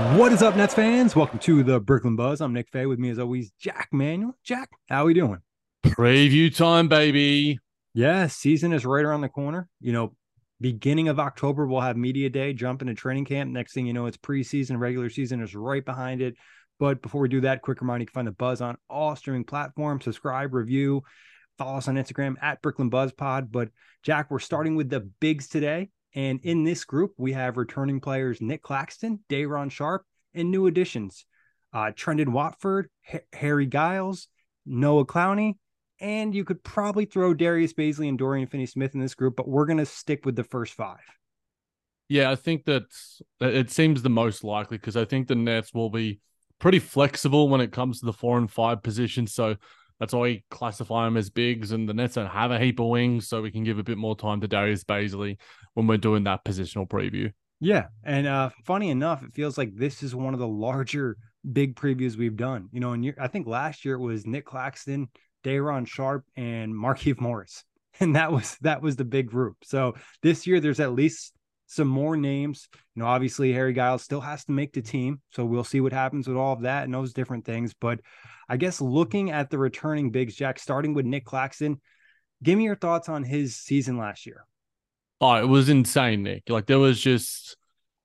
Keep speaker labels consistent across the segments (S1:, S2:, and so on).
S1: What is up, Nets fans? Welcome to the Brooklyn Buzz. I'm Nick Fay. With me, as always, Jac Manuell. Jac, how are we doing?
S2: Preview time, baby.
S1: Yeah, season is right around the corner. You know, beginning of October, we'll have media day, jump into training camp. Next thing you know, it's preseason, regular season is right behind it. But before we do that, quick reminder you can find the buzz on all streaming platforms. Subscribe, review, follow us on Instagram at Brooklyn Buzz Pod. But Jac, we're starting with the bigs today. And in this group, we have returning players Nic Claxton, Day'Ron Sharpe, and new additions uh, Trendon Watford, H- Harry Giles, Noah Clowney, and you could probably throw Darius Bazley and Dorian Finney Smith in this group, but we're going to stick with the first five.
S2: Yeah, I think that it seems the most likely because I think the Nets will be pretty flexible when it comes to the four and five positions. So that's why we classify them as bigs, and the Nets don't have a heap of wings, so we can give a bit more time to Darius Bazley when we're doing that positional preview.
S1: Yeah, and uh, funny enough, it feels like this is one of the larger big previews we've done. You know, and I think last year it was Nic Claxton, Day'Ron Sharpe, and Markieff Morris, and that was that was the big group. So this year there's at least some more names. You know, obviously Harry Giles still has to make the team, so we'll see what happens with all of that and those different things. But I guess looking at the returning bigs, Jac, starting with Nic Claxton, give me your thoughts on his season last year.
S2: Oh, it was insane, Nick. Like there was just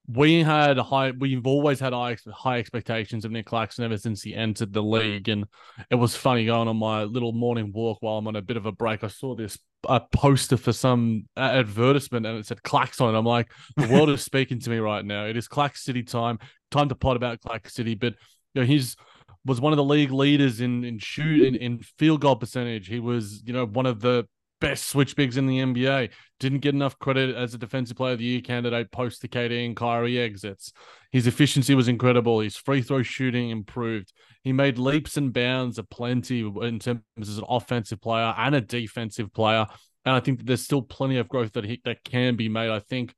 S2: we had high we've always had high, high expectations of Nic Claxton ever since he entered the league. And it was funny going on my little morning walk while I'm on a bit of a break. I saw this a poster for some uh, advertisement and it said Clax on it. I'm like, the world is speaking to me right now. It is Clax City time. Time to pot about Clax City. But you know, he's was one of the league leaders in in shoot in, in field goal percentage. He was, you know, one of the best switch bigs in the NBA. Didn't get enough credit as a defensive player of the year candidate post the KD and Kyrie exits. His efficiency was incredible. His free throw shooting improved. He made leaps and bounds aplenty in terms as an offensive player and a defensive player. And I think that there's still plenty of growth that he, that can be made. I think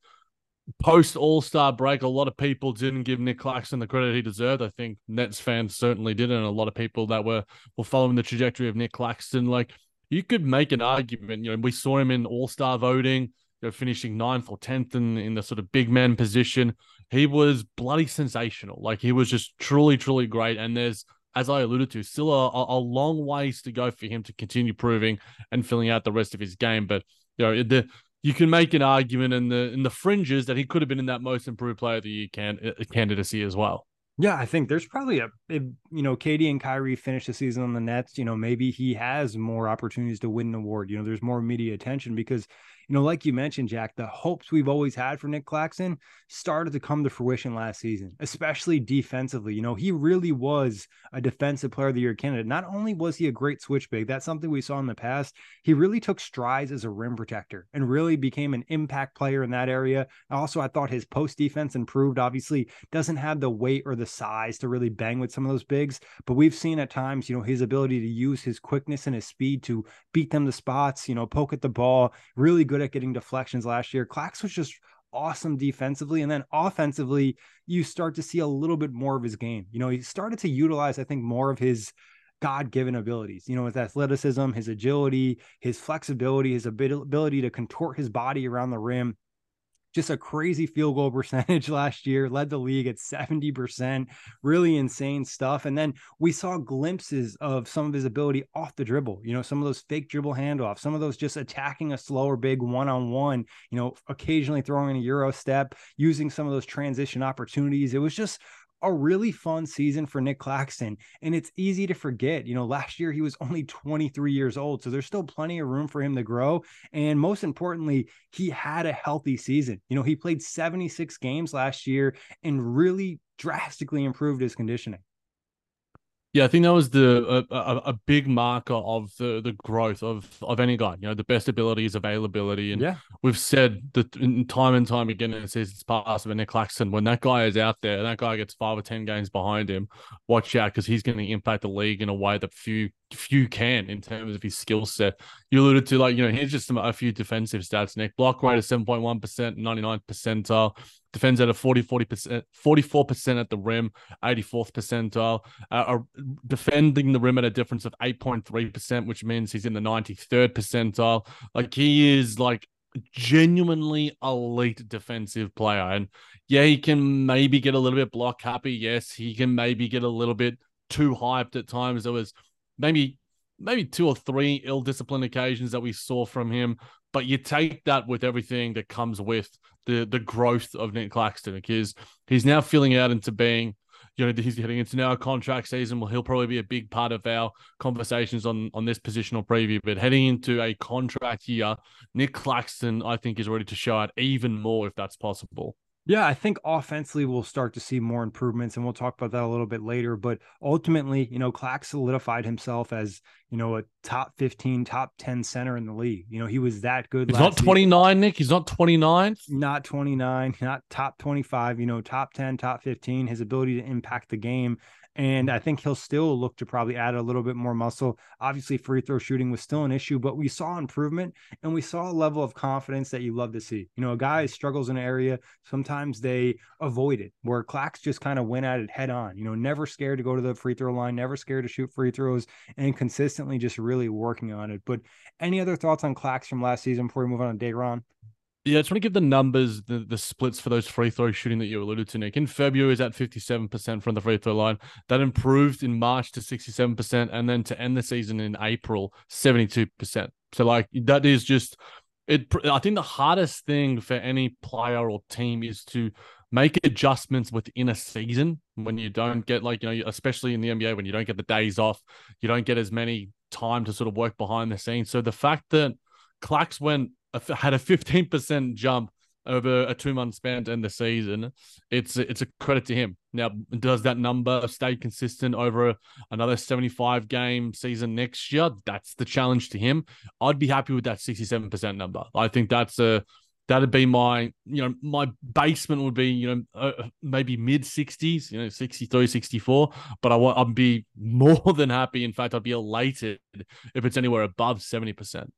S2: post All Star break, a lot of people didn't give Nic Claxton the credit he deserved. I think Nets fans certainly did, and a lot of people that were were following the trajectory of Nic Claxton, like you could make an argument. You know, we saw him in All Star voting, you know, finishing ninth or tenth in in the sort of big man position. He was bloody sensational. Like he was just truly, truly great. And there's as I alluded to, still a, a long ways to go for him to continue proving and filling out the rest of his game. But you know, the you can make an argument in the in the fringes that he could have been in that most improved player of the year can, uh, candidacy as well.
S1: Yeah, I think there's probably a, you know, KD and Kyrie finish the season on the Nets, you know, maybe he has more opportunities to win an award. You know, there's more media attention because you know, like you mentioned, Jac, the hopes we've always had for Nic Claxton started to come to fruition last season, especially defensively. You know, he really was a defensive player of the year candidate. Not only was he a great switch big, that's something we saw in the past. He really took strides as a rim protector and really became an impact player in that area. Also, I thought his post defense improved. Obviously, doesn't have the weight or the size to really bang with some of those bigs, but we've seen at times, you know, his ability to use his quickness and his speed to beat them to spots, you know, poke at the ball, really good good at getting deflections last year. Clax was just awesome defensively. And then offensively, you start to see a little bit more of his game. You know, he started to utilize, I think, more of his God given abilities, you know, his athleticism, his agility, his flexibility, his ability to contort his body around the rim just a crazy field goal percentage last year, led the league at 70%, really insane stuff. And then we saw glimpses of some of his ability off the dribble, you know, some of those fake dribble handoffs, some of those just attacking a slower big one on one, you know, occasionally throwing in a Euro step, using some of those transition opportunities. It was just a really fun season for Nic Claxton. And it's easy to forget, you know, last year he was only 23 years old. So there's still plenty of room for him to grow. And most importantly, he had a healthy season. You know, he played 76 games last year and really drastically improved his conditioning.
S2: Yeah, I think that was the a, a, a, big marker of the the growth of of any guy. You know, the best ability is availability, and yeah. we've said that time and time again in the season's past with Nic Claxton, when that guy is out there, and that guy gets five or ten games behind him, watch out because he's going to impact the league in a way that few few can in terms of his skill set. You alluded to like you know here's just some, a few defensive stats. Nick block rate is seven point one percent, ninety nine percentile defends at a 40 40% 44% at the rim 84th percentile uh, defending the rim at a difference of 8.3% which means he's in the 93rd percentile. Like he is like genuinely elite defensive player. And yeah he can maybe get a little bit block happy. Yes he can maybe get a little bit too hyped at times. There was maybe maybe two or three ill-disciplined occasions that we saw from him but you take that with everything that comes with the the growth of Nic Claxton because he's now filling out into being, you know, he's getting into now a contract season. Well, he'll probably be a big part of our conversations on on this positional preview. But heading into a contract year, Nic Claxton, I think, is ready to show out even more if that's possible.
S1: Yeah, I think offensively we'll start to see more improvements, and we'll talk about that a little bit later. But ultimately, you know, Clack solidified himself as you know a top fifteen, top ten center in the league. You know, he was that good.
S2: He's not twenty nine, Nick. He's not twenty nine.
S1: Not twenty nine. Not top twenty five. You know, top ten, top fifteen. His ability to impact the game and I think he'll still look to probably add a little bit more muscle. Obviously, free throw shooting was still an issue, but we saw improvement and we saw a level of confidence that you love to see. You know, a guy mm-hmm. struggles in an area, sometimes they avoid it, where Clax just kind of went at it head on, you know, never scared to go to the free throw line, never scared to shoot free throws, and consistently just really working on it. But any other thoughts on Clax from last season before we move on to Day'Ron?
S2: Yeah, I just want to give the numbers, the, the splits for those free throw shooting that you alluded to, Nick. In February, is at 57% from the free throw line. That improved in March to 67%, and then to end the season in April, 72%. So, like, that is just it. I think the hardest thing for any player or team is to make adjustments within a season when you don't get, like, you know, especially in the NBA, when you don't get the days off, you don't get as many time to sort of work behind the scenes. So, the fact that Clax went had a 15% jump over a two month span end the season. It's it's a credit to him. Now, does that number stay consistent over another 75 game season next year? That's the challenge to him. I'd be happy with that 67% number. I think that's a that'd be my you know my basement would be you know uh, maybe mid 60s you know 63 64 but i want i'd be more than happy in fact i'd be elated if it's anywhere above 70%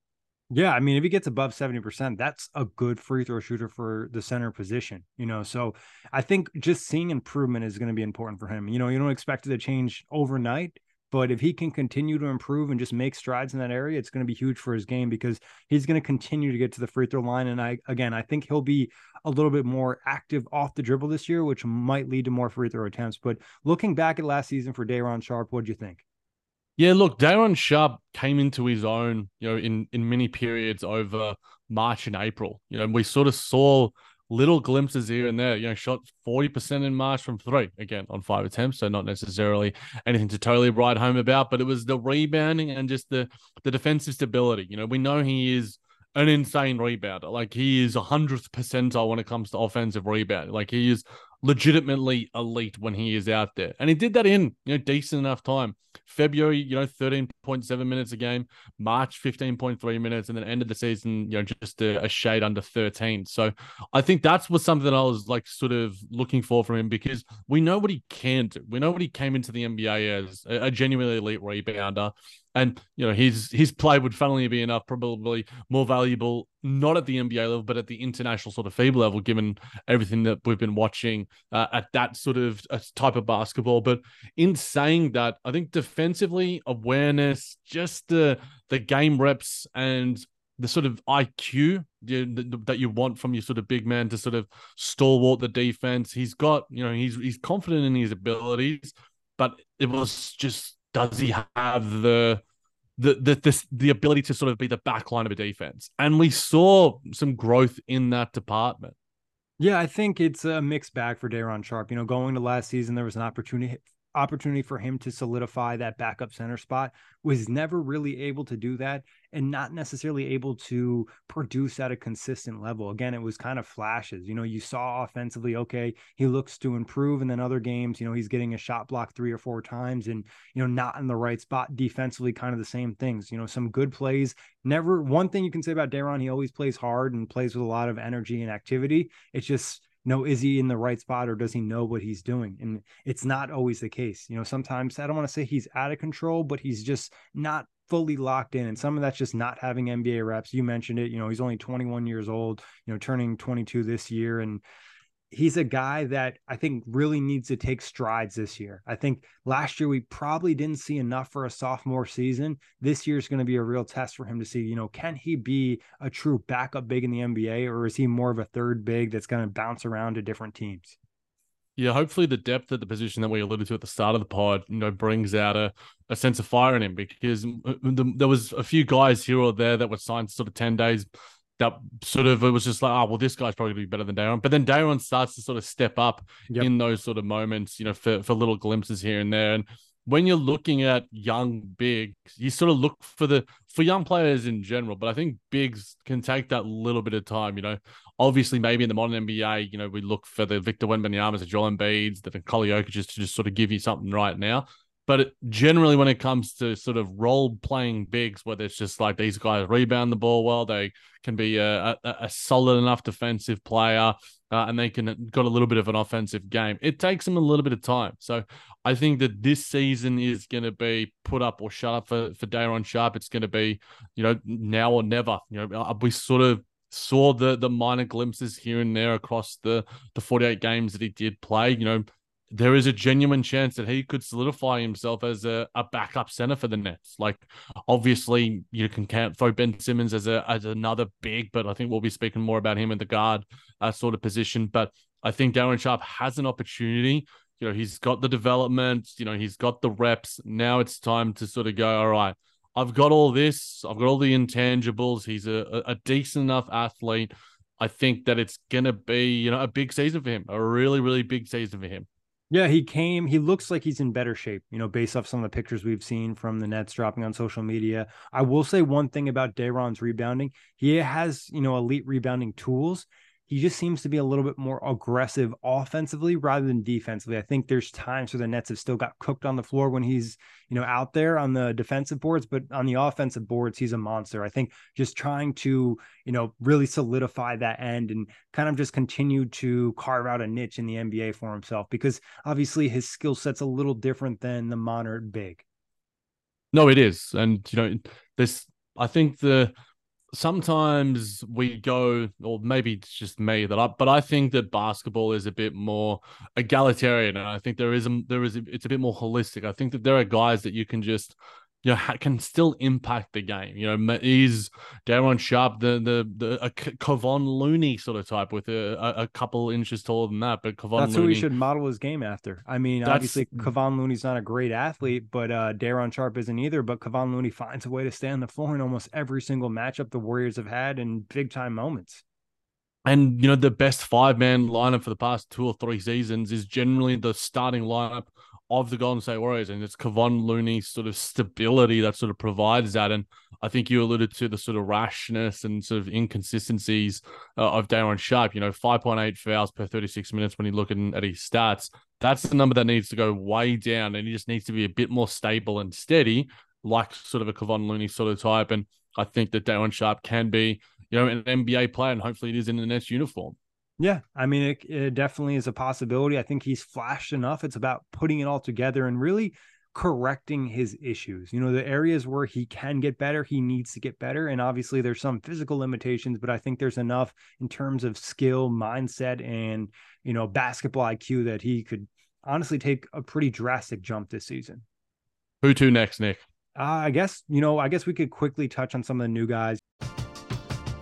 S1: yeah, I mean, if he gets above 70%, that's a good free throw shooter for the center position, you know. So I think just seeing improvement is going to be important for him. You know, you don't expect it to change overnight, but if he can continue to improve and just make strides in that area, it's going to be huge for his game because he's going to continue to get to the free throw line. And I, again, I think he'll be a little bit more active off the dribble this year, which might lead to more free throw attempts. But looking back at last season for Day'Ron Sharpe, what do you think?
S2: Yeah, look, Day'Ron Sharpe came into his own, you know, in in many periods over March and April. You know, we sort of saw little glimpses here and there. You know, shot forty percent in March from three, again on five attempts, so not necessarily anything to totally write home about. But it was the rebounding and just the the defensive stability. You know, we know he is an insane rebounder. Like he is a hundredth percentile when it comes to offensive rebound. Like he is legitimately elite when he is out there. And he did that in, you know, decent enough time. February, you know, 13.7 minutes a game, March 15.3 minutes, and then end of the season, you know, just a, a, shade under 13. So I think that's was something I was like sort of looking for from him because we know what he can do. We know what he came into the NBA as a, a genuinely elite rebounder. And you know his his play would funnily be enough probably more valuable not at the NBA level but at the international sort of FIBA level given everything that we've been watching uh, at that sort of uh, type of basketball but in saying that I think defensively awareness just the the game reps and the sort of IQ that you want from your sort of big man to sort of stalwart the defense. He's got, you know, he's he's confident in his abilities, but it was just does he have the the the this, the ability to sort of be the backline of a defense? And we saw some growth in that department.
S1: Yeah, I think it's a mixed bag for Day'Ron Sharpe. You know, going to last season, there was an opportunity opportunity for him to solidify that backup center spot was never really able to do that and not necessarily able to produce at a consistent level. Again it was kind of flashes you know you saw offensively okay he looks to improve and then other games you know he's getting a shot block three or four times and you know not in the right spot defensively kind of the same things you know some good plays. Never one thing you can say about Day'Ron he always plays hard and plays with a lot of energy and activity. It's just know is he in the right spot or does he know what he's doing? And it's not always the case you know sometimes i don't want to say he's out of control but he's just not fully locked in and some of that's just not having nba reps. You mentioned it you know he's only 21 years old you know turning 22 this year and he's a guy that I think really needs to take strides this year. I think last year we probably didn't see enough for a sophomore season. This year is going to be a real test for him to see, you know, can he be a true backup big in the NBA or is he more of a third big that's going to bounce around to different teams?
S2: Yeah, hopefully the depth at the position that we alluded to at the start of the pod, you know, brings out a, a sense of fire in him because the, there was a few guys here or there that were signed sort of 10 days that sort of it was just like, oh well, this guy's probably gonna be better than Day'Ron. But then Day'Ron starts to sort of step up yep. in those sort of moments, you know, for, for little glimpses here and there. And when you're looking at young bigs, you sort of look for the for young players in general, but I think bigs can take that little bit of time. You know, obviously maybe in the modern NBA, you know, we look for the Victor Wembanyama's, the Joel Embiid's, the Nikola Jokic's to just sort of give you something right now. But generally, when it comes to sort of role playing bigs, whether it's just like these guys rebound the ball well, they can be a, a, a solid enough defensive player, uh, and they can got a little bit of an offensive game. It takes them a little bit of time. So I think that this season is going to be put up or shut up for for Day'Ron Sharpe. It's going to be you know now or never. You know uh, we sort of saw the the minor glimpses here and there across the the 48 games that he did play. You know there is a genuine chance that he could solidify himself as a, a backup center for the Nets. Like, obviously, you can count throw Ben Simmons as a as another big, but I think we'll be speaking more about him in the guard uh, sort of position. But I think Day'Ron Sharpe has an opportunity. You know, he's got the development. You know, he's got the reps. Now it's time to sort of go. All right, I've got all this. I've got all the intangibles. He's a, a decent enough athlete. I think that it's gonna be, you know, a big season for him, a really, really big season for him.
S1: Yeah, he came. He looks like he's in better shape, you know, based off some of the pictures we've seen from the Nets dropping on social media. I will say one thing about Day'Ron's rebounding. He has, you know, elite rebounding tools he just seems to be a little bit more aggressive offensively rather than defensively. I think there's times where the Nets have still got cooked on the floor when he's, you know, out there on the defensive boards, but on the offensive boards, he's a monster. I think just trying to, you know, really solidify that end and kind of just continue to carve out a niche in the NBA for himself because obviously his skill set's a little different than the modern big.
S2: No, it is. And, you know, this, I think the, sometimes we go, or maybe it's just me that I, but I think that basketball is a bit more egalitarian, and I think there is a, there is a, it's a bit more holistic. I think that there are guys that you can just you know, can still impact the game. You know, is Day'Ron Sharpe the the the a Kevon Looney sort of type with a, a, couple inches taller than that? But Kevon
S1: that's
S2: Looney,
S1: who we should model his game after. I mean, obviously Kevon Looney's not a great athlete, but uh, Sharpe isn't either. But Kevon Looney finds a way to stay on the floor in almost every single matchup the Warriors have had in big time moments.
S2: And you know, the best five man lineup for the past two or three seasons is generally the starting lineup of the Golden State Warriors, and it's Kevon Looney's sort of stability that sort of provides that. And I think you alluded to the sort of rashness and sort of inconsistencies uh, of Day'Ron Sharpe. You know, 5.8 fouls per 36 minutes when you're looking at his stats. That's the number that needs to go way down, and he just needs to be a bit more stable and steady, like sort of a Kevon Looney sort of type. And I think that Day'Ron Sharpe can be, you know, an NBA player, and hopefully it is in the next uniform.
S1: Yeah, I mean, it, it, definitely is a possibility. I think he's flashed enough. It's about putting it all together and really correcting his issues. You know, the areas where he can get better, he needs to get better. And obviously, there's some physical limitations, but I think there's enough in terms of skill, mindset, and, you know, basketball IQ that he could honestly take a pretty drastic jump this season.
S2: Who to next, Nick?
S1: Uh, I guess, you know, I guess we could quickly touch on some of the new guys.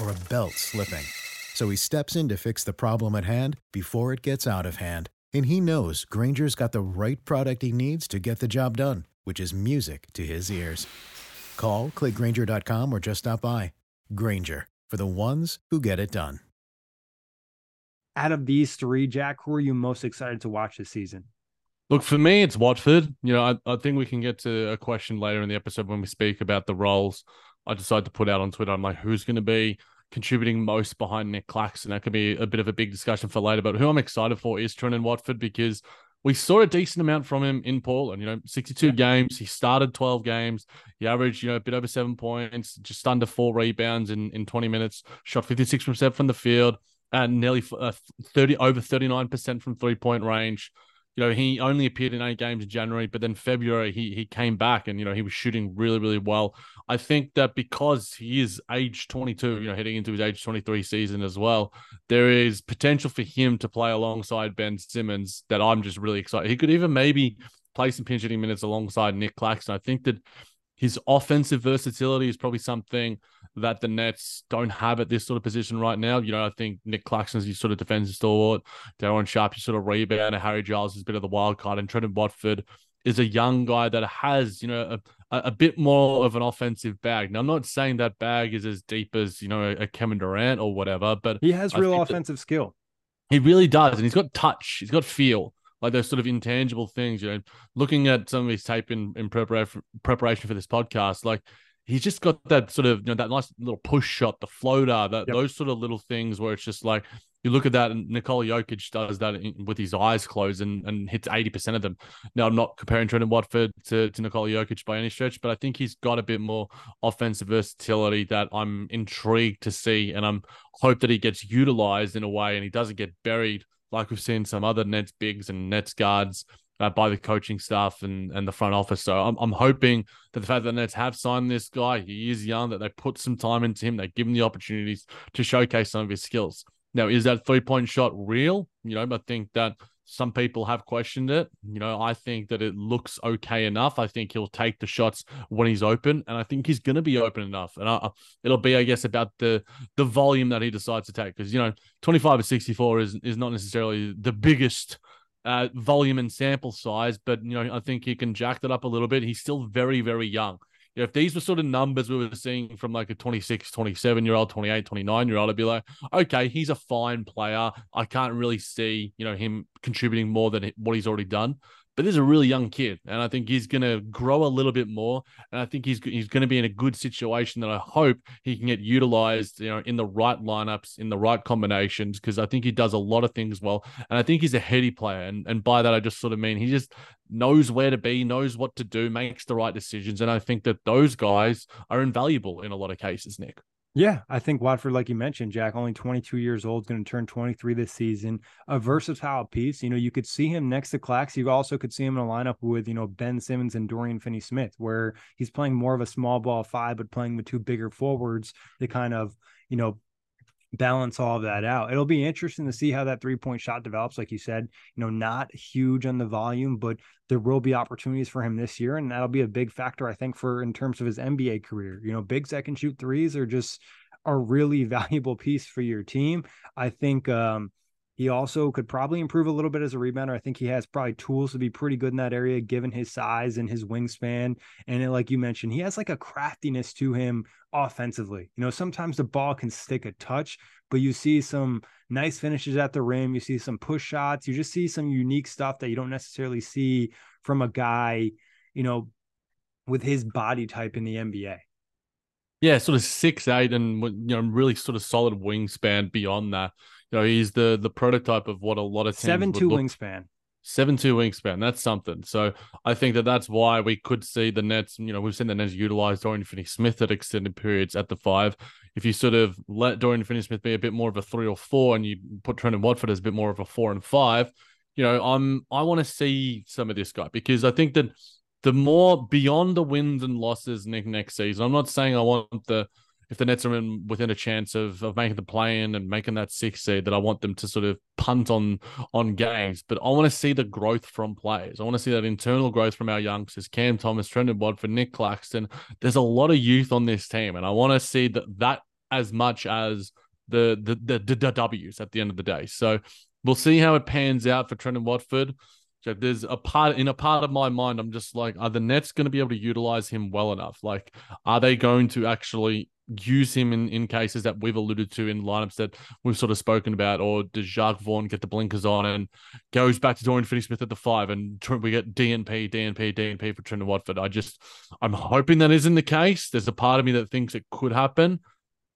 S3: or a belt slipping. So he steps in to fix the problem at hand before it gets out of hand. And he knows Grainger's got the right product he needs to get the job done, which is music to his ears. Call, clickgrainger.com, or just stop by. Grainger, for the ones who get it done.
S1: Out of these three, Jac, who are you most excited to watch this season?
S2: Look, for me, it's Watford. You know, I, I think we can get to a question later in the episode when we speak about the roles I decided to put out on Twitter. I'm like, who's going to be contributing most behind Nic Claxton? That could be a bit of a big discussion for later. But who I'm excited for is Trent Watford because we saw a decent amount from him in Portland. You know, 62 games. He started 12 games. He averaged, you know, a bit over seven points, just under four rebounds in, in 20 minutes, shot 56% from the field, and nearly uh, 30 over 39% from three point range you know, he only appeared in eight games in January, but then February he he came back and you know he was shooting really really well. I think that because he is age 22, you know, heading into his age 23 season as well, there is potential for him to play alongside Ben Simmons that I'm just really excited. He could even maybe play some pinch hitting minutes alongside Nic Claxton. I think that his offensive versatility is probably something that the Nets don't have at this sort of position right now. You know, I think Nic Claxton's your sort of defensive stalwart, Day'Ron Sharpe, you sort of rebounder, Harry Giles is a bit of the wild card, and Trendon Watford is a young guy that has, you know, a, a bit more of an offensive bag. Now, I'm not saying that bag is as deep as, you know, a Kevin Durant or whatever, but
S1: he has real offensive skill.
S2: He really does. And he's got touch, he's got feel like those sort of intangible things. You know, looking at some of his tape in, in preparation preparation for this podcast, like he's just got that sort of you know that nice little push shot, the floater, that yep. those sort of little things where it's just like you look at that and Nikola Jokic does that in, with his eyes closed and, and hits 80% of them. Now, I'm not comparing Trendon Watford to, to Nikola Jokic by any stretch, but I think he's got a bit more offensive versatility that I'm intrigued to see. And I'm hope that he gets utilized in a way and he doesn't get buried like we've seen some other Nets bigs and Nets guards uh, by the coaching staff and, and the front office. So I'm, I'm hoping that the fact that the Nets have signed this guy, he is young, that they put some time into him, they give him the opportunities to showcase some of his skills. Now, is that three point shot real? You know, I think that some people have questioned it. You know, I think that it looks okay enough. I think he'll take the shots when he's open, and I think he's going to be open enough. And I, it'll be, I guess, about the the volume that he decides to take. Because you know, twenty five or sixty four is is not necessarily the biggest. Uh, volume and sample size, but you know, I think he can jack that up a little bit. He's still very, very young know, if these were sort of numbers we were seeing from like a 26, 27 year old, 28, 29 year old, I'd be like, okay, he's a fine player. I can't really see, you know, him contributing more than what he's already done but he's a really young kid, and I think he's going to grow a little bit more. And I think he's he's going to be in a good situation that I hope he can get utilized, you know, in the right lineups, in the right combinations, because I think he does a lot of things well. And I think he's a heady player, and and by that I just sort of mean he just knows where to be, knows what to do, makes the right decisions, and I think that those guys are invaluable in a lot of cases, Nick.
S1: Yeah, I think Watford, like you mentioned, Jac, only 22 years old, going to turn 23 this season. A mm-hmm. versatile piece. You know, you could see him next to Clax. You also could see him in a lineup with, you know, Ben Simmons and Dorian Finney Smith, where he's playing more of a small ball five, but playing with two bigger forwards to kind of, you know, balance all of that out. It'll be interesting to see how that three point shot develops. Like you said, you know, not huge on the volume, but there will be opportunities for him this year. And that'll be a big factor, I think, for in terms of his NBA career. You know, big second shoot threes are just a really valuable piece for your team. I think, um, he also could probably improve a little bit as a rebounder. I think he has probably tools to be pretty good in that area, given his size and his wingspan. And it, like you mentioned, he has like a craftiness to him offensively. You know, sometimes the ball can stick a touch, but you see some nice finishes at the rim. You see some push shots. You just see some unique stuff that you don't necessarily see from a guy, you know, with his body type in the NBA.
S2: Yeah, sort of six eight and you know really sort of solid wingspan beyond that. You know, he's the the prototype of what a lot of teams
S1: seven two look, wingspan.
S2: Seven two wingspan. That's something. So I think that that's why we could see the Nets. You know, we've seen the Nets utilize Dorian Finney-Smith at extended periods at the five. If you sort of let Dorian Finney-Smith be a bit more of a three or four, and you put Trendon Watford as a bit more of a four and five, you know, I'm I want to see some of this guy because I think that the more beyond the wins and losses Nick next season. I'm not saying I want the if the Nets are in within a chance of, of making the play in and making that six seed, that I want them to sort of punt on on games. But I want to see the growth from players. I want to see that internal growth from our youngsters, Cam Thomas, Trendon Watford, Nic Claxton. There's a lot of youth on this team, and I want to see that that as much as the the the, the W's at the end of the day. So we'll see how it pans out for Trendon Watford. There's a part in a part of my mind, I'm just like, are the Nets going to be able to utilize him well enough? Like, are they going to actually use him in, in cases that we've alluded to in lineups that we've sort of spoken about, or does Jacque Vaughn get the blinkers on and goes back to Dorian Finney-Smith at the five, and we get DNP, DNP, DNP for Trendon Watford? I just, I'm hoping that isn't the case. There's a part of me that thinks it could happen,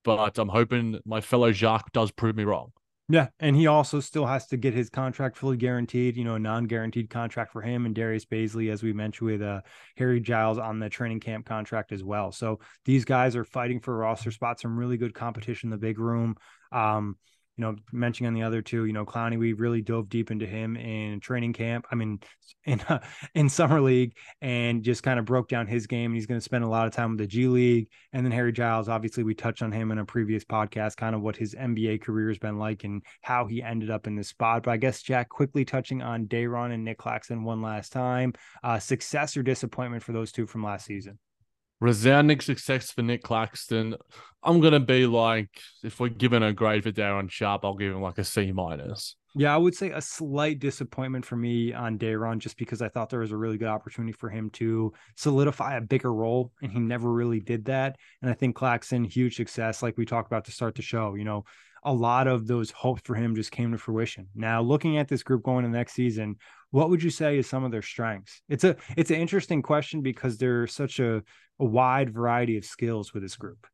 S2: but I'm hoping my fellow Jacque does prove me wrong.
S1: Yeah, and he also still has to get his contract fully guaranteed. You know, a non-guaranteed contract for him and Darius Bazley, as we mentioned with uh, Harry Giles on the training camp contract as well. So these guys are fighting for roster spots, some really good competition in the big room. Um, you know, mentioning on the other two, you know, Clowney, we really dove deep into him in training camp. I mean, in uh, in summer league, and just kind of broke down his game. And he's going to spend a lot of time with the G League, and then Harry Giles. Obviously, we touched on him in a previous podcast, kind of what his NBA career has been like and how he ended up in this spot. But I guess Jac, quickly touching on Day'Ron and Nic Claxton one last time, uh, success or disappointment for those two from last season.
S2: Resounding success for Nic Claxton. I'm gonna be like, if we're given a grade for Day'Ron Sharpe, I'll give him like a C minus.
S1: Yeah, I would say a slight disappointment for me on Day'Ron, just because I thought there was a really good opportunity for him to solidify a bigger role, and he never really did that. And I think Claxton, huge success, like we talked about to start the show. You know, a lot of those hopes for him just came to fruition. Now, looking at this group going to next season, what would you say is some of their strengths? It's a it's an interesting question because they're such a a wide variety of skills with this group.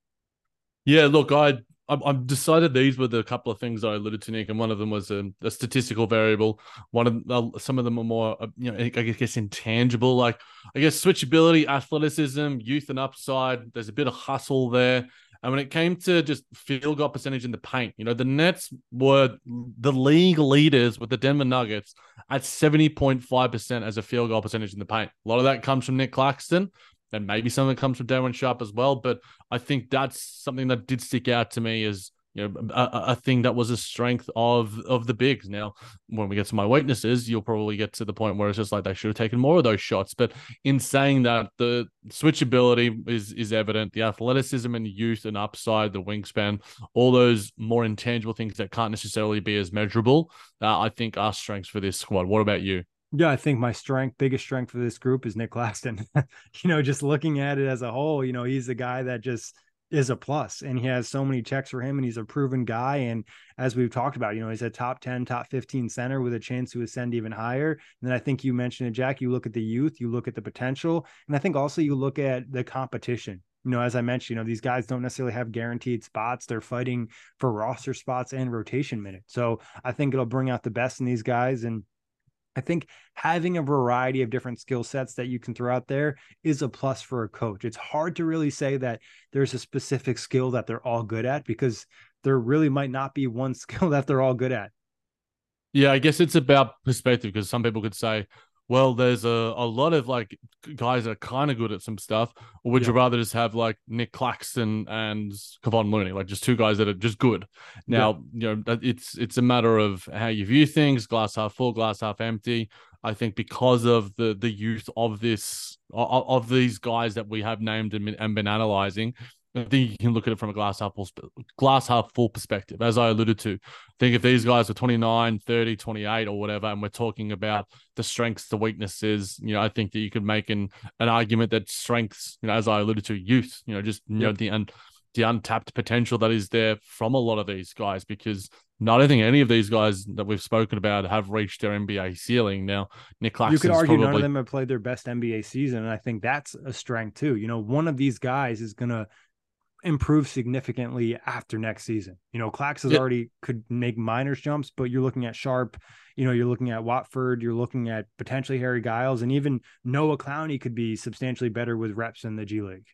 S2: Yeah, look, I I've decided these were the couple of things I alluded to, Nick, and one of them was a, a statistical variable. One of uh, some of them are more, uh, you know, I guess intangible, like I guess switchability, athleticism, youth and upside. There's a bit of hustle there. And when it came to just field goal percentage in the paint, you know, the Nets were the league leaders with the Denver Nuggets at 70.5% as a field goal percentage in the paint. A lot of that comes from Nic Claxton and maybe some of it comes from Day'Ron Sharpe as well. But I think that's something that did stick out to me as you know a, a, thing that was a strength of of the bigs. Now, when we get to my weaknesses, you'll probably get to the point where it's just like they should have taken more of those shots. But in saying that, the switchability is is evident, the athleticism and youth and upside, the wingspan, all those more intangible things that can't necessarily be as measurable, uh, I think are strengths for this squad. What about you?
S1: Yeah, I think my strength, biggest strength for this group is Nic Claxton. you know, just looking at it as a whole, you know, he's the guy that just is a plus and he has so many checks for him and he's a proven guy. And as we've talked about, you know, he's a top 10, top 15 center with a chance to ascend even higher. And then I think you mentioned it, Jac, you look at the youth, you look at the potential. And I think also you look at the competition. You know, as I mentioned, you know, these guys don't necessarily have guaranteed spots. They're fighting for roster spots and rotation minutes. So I think it'll bring out the best in these guys. And I think having a variety of different skill sets that you can throw out there is a plus for a coach. It's hard to really say that there's a specific skill that they're all good at because there really might not be one skill that they're all good at.
S2: Yeah, I guess it's about perspective because some people could say, well, there's a, a lot of like guys that are kind of good at some stuff, or would yeah. you rather just have like Nic Claxton and Kevon Looney, like just two guys that are just good? Now, yeah. you know, it's it's a matter of how you view things, glass half full, glass half empty. I think because of the the youth of this of, of these guys that we have named and, and been analyzing, I think you can look at it from a glass half full, glass half full perspective. As I alluded to, I think if these guys are 29, 30, 28 or whatever, and we're talking about the strengths, the weaknesses, you know, I think that you could make an, an argument that strengths, you know, as I alluded to, youth, you know, just, you know, the, un, the untapped potential that is there from a lot of these guys because I don't think any of these guys that we've spoken about have reached their NBA ceiling. Now, Nic Claxton.
S1: You could argue
S2: probably...
S1: none of them have played their best NBA season, and I think that's a strength too. You know, one of these guys is going to improve significantly after next season. You know, Clax has yeah. already could make minors jumps, but you're looking at Sharpe, you know, you're looking at Watford, you're looking at potentially Harry Giles, and even Noah Clowney could be substantially better with reps in the G League.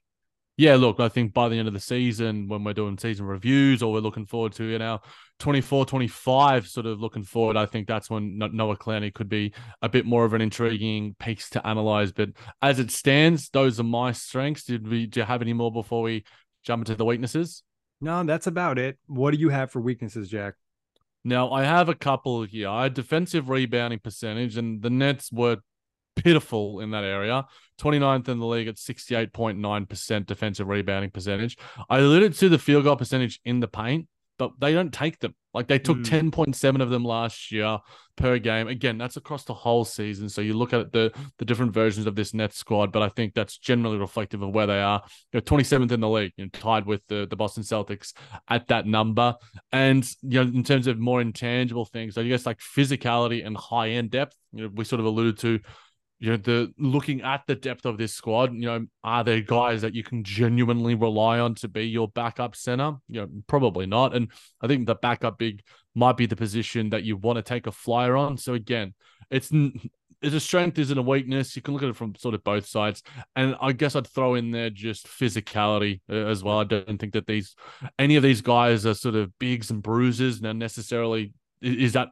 S2: Yeah, look, I think by the end of the season, when we're doing season reviews or we're looking forward to, you know, 24, 25, sort of looking forward, I think that's when Noah Clowney could be a bit more of an intriguing piece to analyze. But as it stands, those are my strengths. Did we, do you have any more before we jump into the weaknesses?
S1: No, that's about it. What do you have for weaknesses, Jac?
S2: Now, I have a couple here. I had defensive rebounding percentage, and the Nets were pitiful in that area. 29th in the league at 68.9% defensive rebounding percentage. I alluded to the field goal percentage in the paint but they don't take them. Like they took mm. 10.7 of them last year per game. Again, that's across the whole season. So you look at the the different versions of this net squad, but I think that's generally reflective of where they are. They're 27th in the league, you know, tied with the, the Boston Celtics at that number. And you know, in terms of more intangible things, I guess like physicality and high end depth, you know, we sort of alluded to you know, the looking at the depth of this squad, you know, are there guys that you can genuinely rely on to be your backup center? You know, probably not. And I think the backup big might be the position that you want to take a flyer on. So again, it's it's a strength, isn't a weakness. You can look at it from sort of both sides. And I guess I'd throw in there just physicality uh, as well. I don't think that these any of these guys are sort of bigs and bruises. Now necessarily is that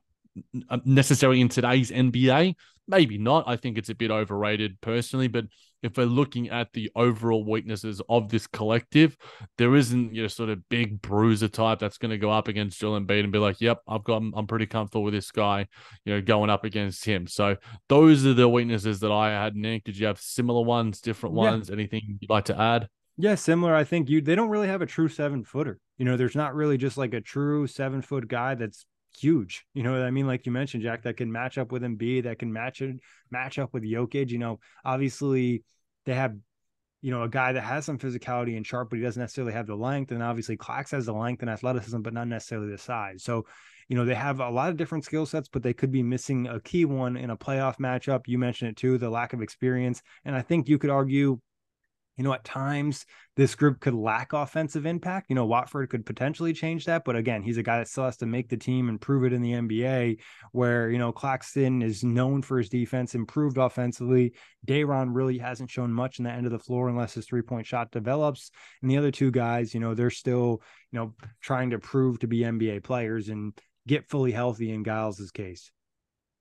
S2: necessary in today's NBA? Maybe not. I think it's a bit overrated personally, but if we're looking at the overall weaknesses of this collective, there isn't your sort of big bruiser type that's going to go up against Joel Embiid and be like, "Yep, I've got, I'm pretty comfortable with this guy," you know, going up against him. So those are the weaknesses that I had. Nick, did you have similar ones, different ones? Yeah. Anything you'd like to add?
S1: Yeah, similar. I think you they don't really have a true seven footer. You know, there's not really just like a true seven foot guy that's huge. You know what I mean? Like you mentioned, Jac, that can match up with Embiid, that can match it, match up with Jokic. You know, obviously they have, you know, a guy that has some physicality and Sharpe, but he doesn't necessarily have the length. And obviously Clax has the length and athleticism, but not necessarily the size. So, you know, they have a lot of different skill sets, but they could be missing a key one in a playoff matchup. You mentioned it too, the lack of experience. And I think you could argue you know, at times this group could lack offensive impact. You know, Watford could potentially change that, but again, he's a guy that still has to make the team and prove it in the NBA. Where you know Claxton is known for his defense, improved offensively. Day'Ron really hasn't shown much in the end of the floor unless his three point shot develops. And the other two guys, you know, they're still you know trying to prove to be NBA players and get fully healthy in Giles's case.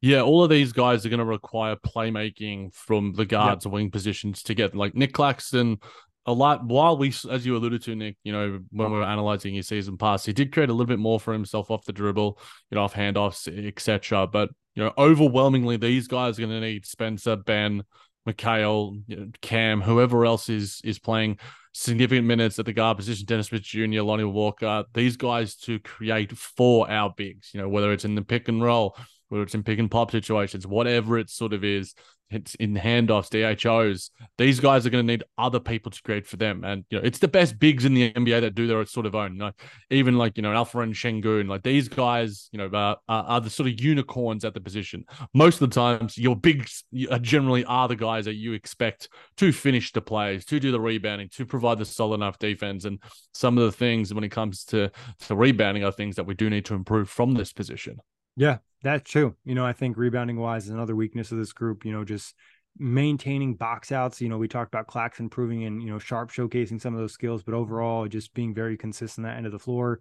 S2: Yeah, all of these guys are going to require playmaking from the guards yep. wing positions to get like Nic Claxton. A lot while we, as you alluded to, Nick, you know, when we were analyzing his season pass, he did create a little bit more for himself off the dribble, you know, off handoffs, etc. But you know, overwhelmingly, these guys are going to need Spencer, Ben, know, Cam, whoever else is is playing significant minutes at the guard position, Dennis Smith Jr., Lonnie Walker, these guys to create for our bigs, you know, whether it's in the pick and roll, whether it's in pick and pop situations, whatever it sort of is, it's in handoffs, DHOs. These guys are going to need other people to create for them, and you know it's the best bigs in the NBA that do their sort of own. You know, even like you know Alperen Sengun, like these guys, you know, are, are, the sort of unicorns at the position. Most of the times, your bigs generally are the guys that you expect to finish the plays, to do the rebounding, to provide the solid enough defense, and some of the things when it comes to to rebounding are things that we do need to improve from this position.
S1: Yeah, That's true. You know, I think rebounding wise is another weakness of this group. You know, just maintaining box outs. You know, we talked about Clax improving and, you know, Sharpe showcasing some of those skills, but overall just being very consistent that end of the floor.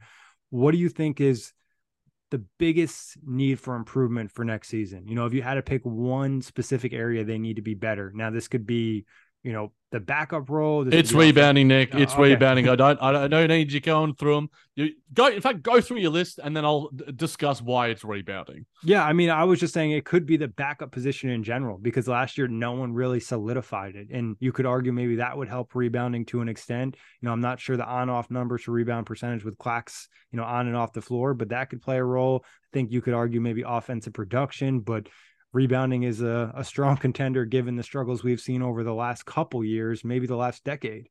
S1: What do you think is the biggest need for improvement for next season? You know, if you had to pick one specific area they need to be better. Now, this could be you know the backup role.
S2: It's rebounding, Nick. Oh, it's okay. rebounding. I don't. I don't need you going through them. You go. In fact, go through your list, and then I'll discuss why it's rebounding.
S1: Yeah, I mean, I was just saying it could be the backup position in general because last year no one really solidified it, and you could argue maybe that would help rebounding to an extent. You know, I'm not sure the on-off numbers for rebound percentage with Clax, you know, on and off the floor, but that could play a role. I think you could argue maybe offensive production, but rebounding is a, a strong contender given the struggles we've seen over the last couple years, maybe the last decade.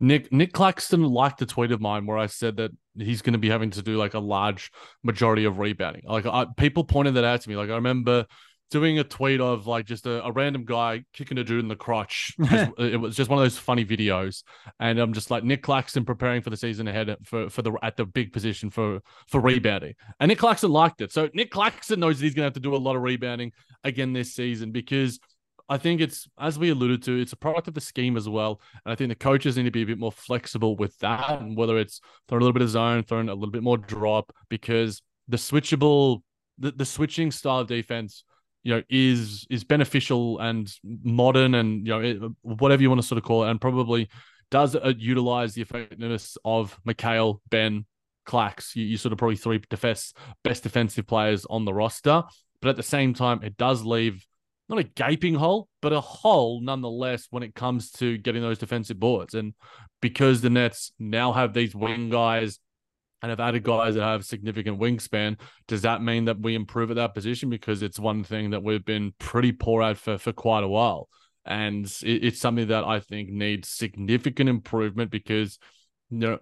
S2: Nick Nic Claxton liked a tweet of mine where I said that he's going to be having to do like a large majority of rebounding. Like I, people pointed that out to me. Like I remember doing a tweet of like just a, a random guy kicking a dude in the crotch. Just, uh, it was just one of those funny videos, and I'm just like Nic Claxton preparing for the season ahead for for the at the big position for for rebounding, and Nic Claxton liked it. So Nic Claxton knows that he's gonna have to do a lot of rebounding again this season because. I think it's as we alluded to, it's a product of the scheme as well. And I think the coaches need to be a bit more flexible with that. And whether it's throwing a little bit of zone, throwing a little bit more drop, because the switchable the, the switching style of defense you know is is beneficial and modern and you know it, whatever you want to sort of call it and probably does uh, utilize the effectiveness of Mikal, Ben, Clax. You, you sort of probably three defense best defensive players on the roster, but at the same time, it does leave not a gaping hole, but a hole nonetheless when it comes to getting those defensive boards. And because the Nets now have these wing guys and have added guys that have significant wingspan, does that mean that we improve at that position? Because it's one thing that we've been pretty poor at for, for quite a while. And it, it's something that I think needs significant improvement because you know,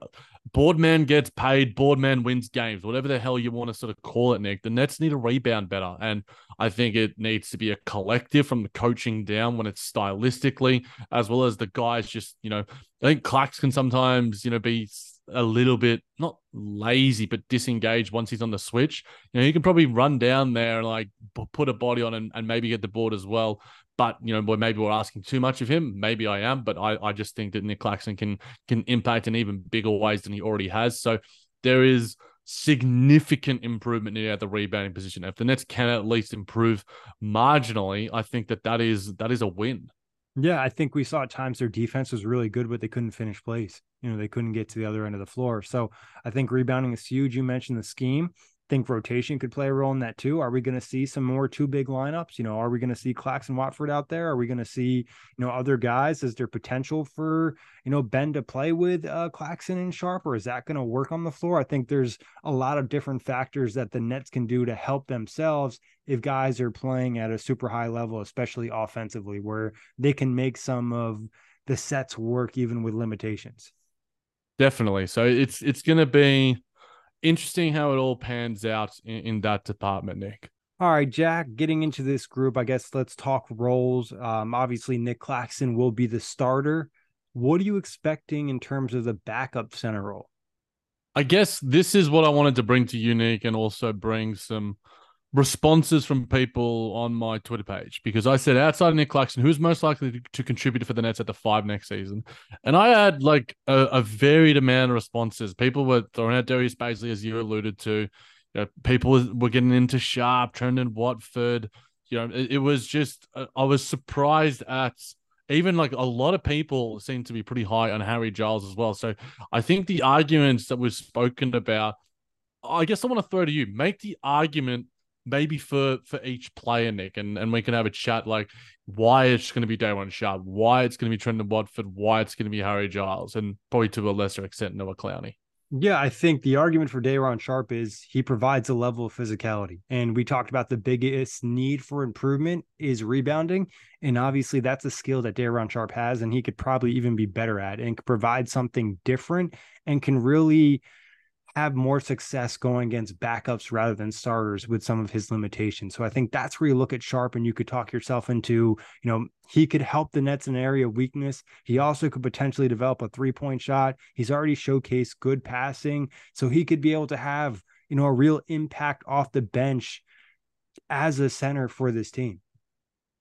S2: boardman gets paid, boardman wins games, whatever the hell you want to sort of call it, Nick. The Nets need to rebound better. And I think it needs to be a collective from the coaching down when it's stylistically, as well as the guys just, you know, I think Clax can sometimes, you know, be a little bit not lazy but disengaged once he's on the switch. You know, he can probably run down there and like put a body on and, and maybe get the board as well. But you know, maybe we're asking too much of him. Maybe I am, but I, I just think that Nic Claxton can can impact in even bigger ways than he already has. So there is significant improvement near at the rebounding position. If the Nets can at least improve marginally, I think that that is that is a win.
S1: Yeah, I think we saw at times their defense was really good, but they couldn't finish plays. You know, they couldn't get to the other end of the floor. So I think rebounding is huge. You mentioned the scheme I think rotation could play a role in that too. Are we going to see some more two big lineups? You know, are we going to see Claxton Watford out there? Are we going to see, you know, other guys? Is there potential for, you know, Ben to play with uh, Claxton and Sharpe, or is that going to work on the floor? I think there's a lot of different factors that the Nets can do to help themselves if guys are playing at a super high level, especially offensively, where they can make some of the sets work even with limitations.
S2: Definitely. So it's it's going to be interesting how it all pans out in, in that department, Nick.
S1: All right, Jac, getting into this group, I guess let's talk roles. Um, obviously, Nic Claxton will be the starter. What are you expecting in terms of the backup center role?
S2: I guess this is what I wanted to bring to you, Nick, and also bring some responses from people on my Twitter page because I said outside of Nic Claxton, who's most likely to, to contribute for the Nets at the five next season, and I had like a, a varied amount of responses. People were throwing out Darius Bazley, as you alluded to. You know, people were getting into Sharpe, Trendon Watford. You know, it, it was just uh, I was surprised at even like a lot of people seem to be pretty high on Harry Giles as well. So I think the arguments that was spoken about, I guess I want to throw to you. Make the argument maybe for for each player, Nick, and, and we can have a chat like why it's going to be Day'Ron Sharpe, why it's going to be Trendon Watford, why it's going to be Harry Giles, and probably to a lesser extent Noah Clowney.
S1: Yeah, I think the argument for Day'Ron Sharpe is he provides a level of physicality. And we talked about the biggest need for improvement is rebounding. And obviously that's a skill that Day'Ron Sharpe has, and he could probably even be better at and provide something different and can really have more success going against backups rather than starters with some of his limitations. So I think that's where you look at Sharpe and you could talk yourself into, you know, he could help the Nets in an area of weakness. He also could potentially develop a three point shot. He's already showcased good passing. So he could be able to have, you know, a real impact off the bench as a center for this team.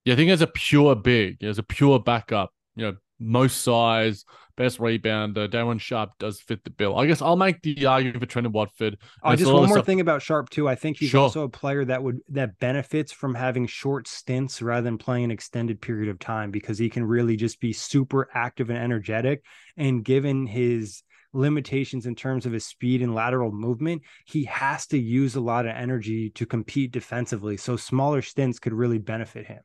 S2: Yeah, I think as a pure big, as a pure backup, you know, most size, best rebounder. Day'Ron Sharpe does fit the bill. I guess I'll make the argument for Trendon Watford.
S1: Uh, just one more stuff... thing about Sharp too. I think he's sure. also a player that would that benefits from having short stints rather than playing an extended period of time because he can really just be super active and energetic. And given his limitations in terms of his speed and lateral movement, he has to use a lot of energy to compete defensively. So smaller stints could really benefit him.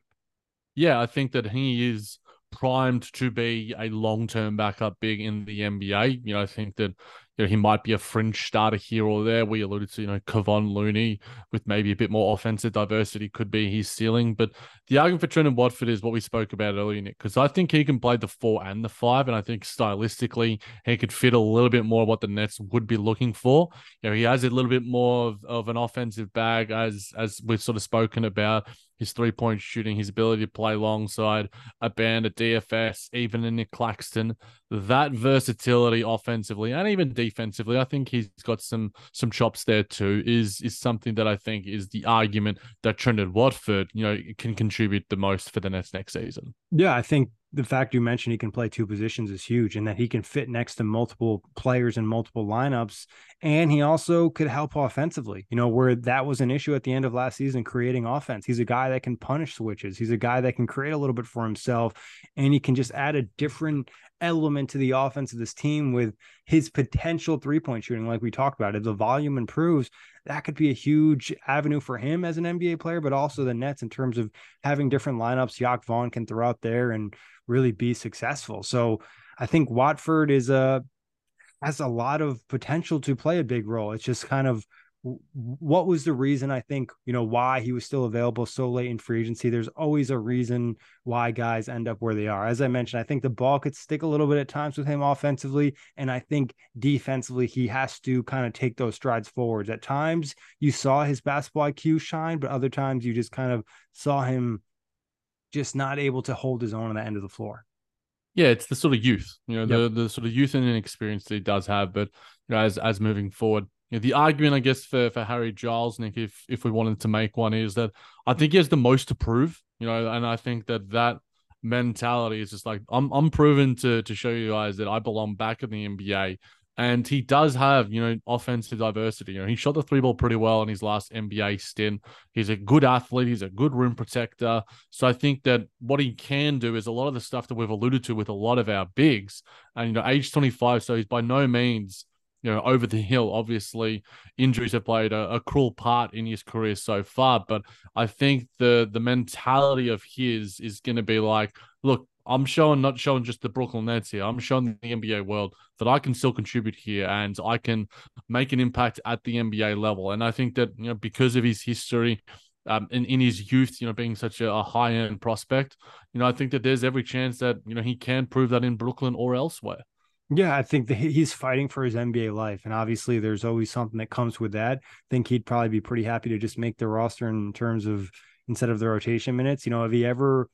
S2: Yeah, I think that he is primed to be a long term backup big in the NBA. You know, I think that you know, he might be a fringe starter here or there. We alluded to, you know, Kevon Looney with maybe a bit more offensive diversity could be his ceiling. But the argument for Trendon Watford is what we spoke about earlier, Nick, because I think he can play the four and the five. And I think stylistically, he could fit a little bit more what the Nets would be looking for. You know, he has a little bit more of, of an offensive bag as as we've sort of spoken about his three point shooting, his ability to play alongside a band, a DFS, even in Nic Claxton, that versatility offensively and even defensively, I think he's got some some chops there too. Is is something that I think is the argument that Trendon Watford, you know, can contribute the most for the next next season.
S1: Yeah, I think the fact you mentioned he can play two positions is huge and that he can fit next to multiple players in multiple lineups and he also could help offensively you know where that was an issue at the end of last season creating offense. He's a guy that can punish switches. He's a guy that can create a little bit for himself and he can just add a different element to the offense of this team with his potential three point shooting, like we talked about. If the volume improves, that could be a huge avenue for him as an NBA player, but also the Nets in terms of having different lineups. Jacque Vaughn can throw out there and really be successful. So I think Watford is a has a lot of potential to play a big role. It's just kind of what was the reason I think, you know, why he was still available so late in free agency? There's always a reason why guys end up where they are. As I mentioned, I think the ball could stick a little bit at times with him offensively. And I think defensively, he has to kind of take those strides forwards. At times, you saw his basketball IQ shine, but other times you just kind of saw him just not able to hold his own on the end of the floor.
S2: Yeah, it's the sort of youth, you know, yep. the the sort of youth and inexperience that he does have. But you know, as as moving forward, you know, the argument, I guess, for, for Harry Giles, Nick, if if we wanted to make one, is that I think he has the most to prove. You know, and I think that that mentality is just like I'm I'm proven to to show you guys that I belong back in the NBA. And he does have, you know, offensive diversity. You know, he shot the three ball pretty well in his last NBA stint. He's a good athlete. He's a good rim protector. So I think that what he can do is a lot of the stuff that we've alluded to with a lot of our bigs. And, you know, age 25, so he's by no means you know, over the hill. Obviously, injuries have played a, a, cruel part in his career so far, but I think the the mentality of his is going to be like, look, I'm showing not showing just the Brooklyn Nets here. I'm showing the NBA world that I can still contribute here and I can make an impact at the NBA level. And I think that you know because of his history. Um, in, in his youth, you know, being such a, a high end prospect, you know, I think that there's every chance that, you know, he can prove that in Brooklyn or elsewhere.
S1: Yeah, I think he's fighting for his NBA life, and obviously, there's always something that comes with that. I think he'd probably be pretty happy to just make the roster in terms of instead of the rotation minutes. You know, if he ever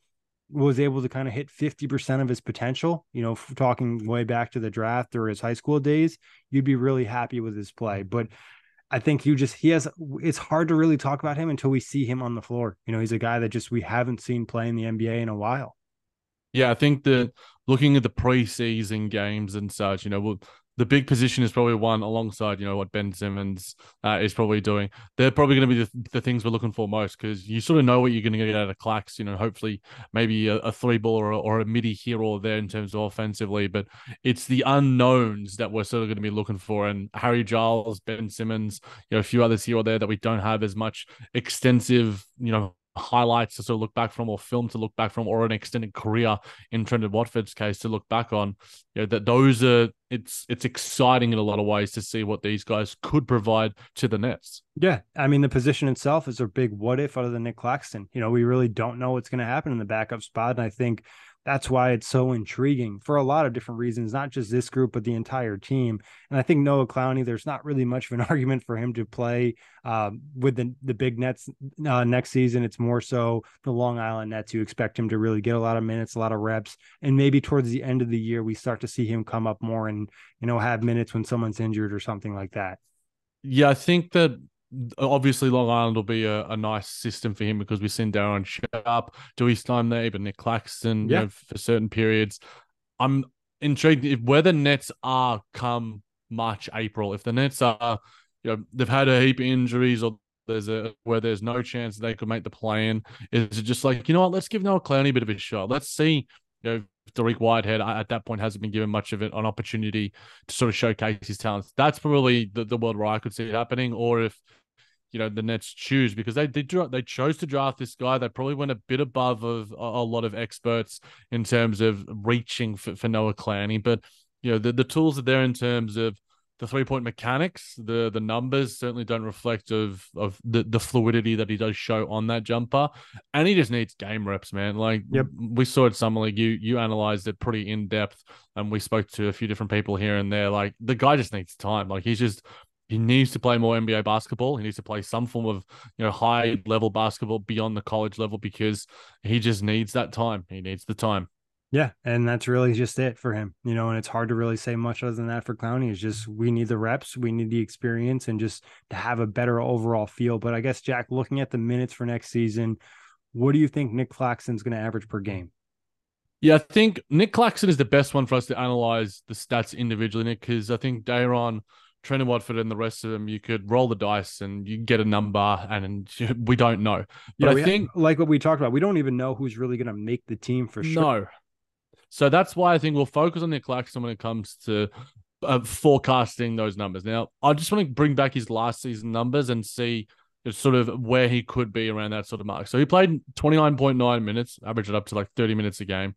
S1: was able to kind of hit 50% of his potential, you know, talking way back to the draft or his high school days, you'd be really happy with his play. But I think you just he has it's hard to really talk about him until we see him on the floor. You know, he's a guy that just we haven't seen play in the NBA in a while.
S2: Yeah, I think that looking at the preseason games and such, you know, the big position is probably one alongside, you know, what Ben Simmons uh, is probably doing. They're probably going to be the, the, things we're looking for most because you sort of know what you're going to get out of Clax. You know, hopefully maybe a, a three ball or or a midi here or there in terms of offensively, but it's the unknowns that we're sort of going to be looking for. And Harry Giles, Ben Simmons, you know, a few others here or there that we don't have as much extensive, you know, highlights to sort of look back from or film to look back from or an extended career in Trendon Watford's case to look back on you know that those are it's it's exciting in a lot of ways to see what these guys could provide to the Nets.
S1: Yeah, I mean the position itself is a big what if other than Nic Claxton. You know, we really don't know what's going to happen in the backup spot and I think that's why it's so intriguing for a lot of different reasons, not just this group, but the entire team. And I think Noah Clowney, there's not really much of an argument for him to play uh, with the, the big Nets uh, next season. It's more so the Long Island Nets. You expect him to really get a lot of minutes, a lot of reps. And maybe towards the end of the year, we start to see him come up more and, you know, have minutes when someone's injured or something like that.
S2: Yeah, I think that obviously Long Island will be a, a nice system for him because we've seen Day'Ron Sharpe, Dewey time there, but Nic Claxton, yeah. You know, for certain periods. I'm intrigued if where the Nets are come March, April. If the Nets are, you know, they've had a heap of injuries or there's a where there's no chance they could make the play in. Is it just like, you know what, let's give Noah Clowney a bit of a shot. Let's see, you know, Dariq Whitehead at that point hasn't been given much of it an opportunity to sort of showcase his talents. That's probably the, the world where I could see it happening. Or if you know the Nets choose because they they they chose to draft this guy. They probably went a bit above of a, a lot of experts in terms of reaching for, for Noah Clowney, but you know the the tools are there in terms of the three point mechanics, the the numbers certainly don't reflect of of the, the fluidity that he does show on that jumper, and he just needs game reps, man. Like
S1: yep.
S2: we saw at summer league, you you analyzed it pretty in depth, and we spoke to a few different people here and there. Like the guy just needs time. Like he's just he needs to play more NBA basketball. He needs to play some form of you know high level basketball beyond the college level because he just needs that time. He needs the time.
S1: Yeah, and that's really just it for him, you know. And it's hard to really say much other than that for Clowney. It's just we need the reps, we need the experience, and just to have a better overall feel. But I guess Jac, looking at the minutes for next season, what do you think Nic Claxton's going to average per game?
S2: Yeah, I think Nic Claxton is the best one for us to analyze the stats individually, Nick, because I think Day'Ron, Trendon Watford, and the rest of them, you could roll the dice and you get a number, and we don't know. But
S1: yeah, I think, like what we talked about, we don't even know who's really going to make the team for sure.
S2: No, so that's why I think we'll focus on the Claxton when it comes to uh, forecasting those numbers. Now, I just want to bring back his last season numbers and see sort of where he could be around that sort of mark. So he played 29.9 minutes, averaged it up to like 30 minutes a game.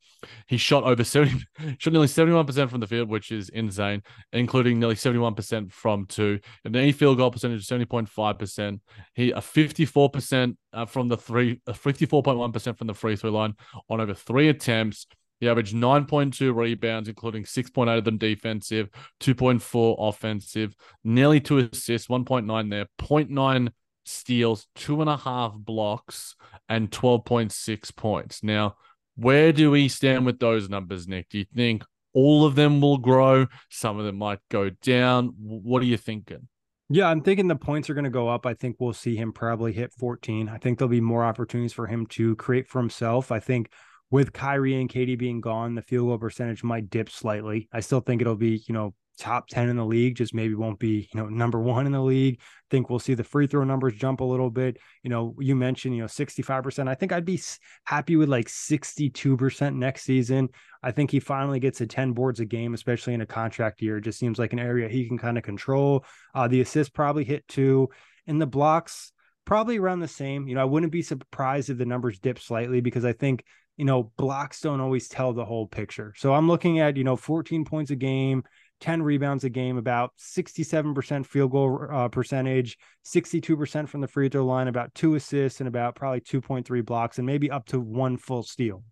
S2: He shot over 70, shot nearly 71% from the field, which is insane, including nearly 71% from two. And then he field goal percentage 70.5%. He a 54% uh, from the three, 54.1% from the free throw line on over three attempts. He averaged 9.2 rebounds, including 6.8 of them defensive, 2.4 offensive, nearly two assists, 1.9 there, 0.9 steals, two and a half blocks, and 12.6 points. Now, where do we stand with those numbers, Nick? Do you think all of them will grow? Some of them might go down. What are you thinking?
S1: Yeah, I'm thinking the points are going to go up. I think we'll see him probably hit 14. I think there'll be more opportunities for him to create for himself. I think with Kyrie and KD being gone, the field goal percentage might dip slightly. I still think it'll be, you know, top 10 in the league, just maybe won't be, you know, number one in the league. I think we'll see the free throw numbers jump a little bit. You know, you mentioned, you know, 65%. I think I'd be happy with like 62% next season. I think he finally gets to 10 boards a game, especially in a contract year. It just seems like an area he can kind of control. Uh, the assists probably hit two. In the blocks, probably around the same. You know, I wouldn't be surprised if the numbers dip slightly because I think you know, blocks don't always tell the whole picture. So I'm looking at, you know, 14 points a game, 10 rebounds a game, about 67% field goal uh, percentage, 62% from the free throw line, about two assists, and about probably 2.3 blocks, and maybe up to one full steal.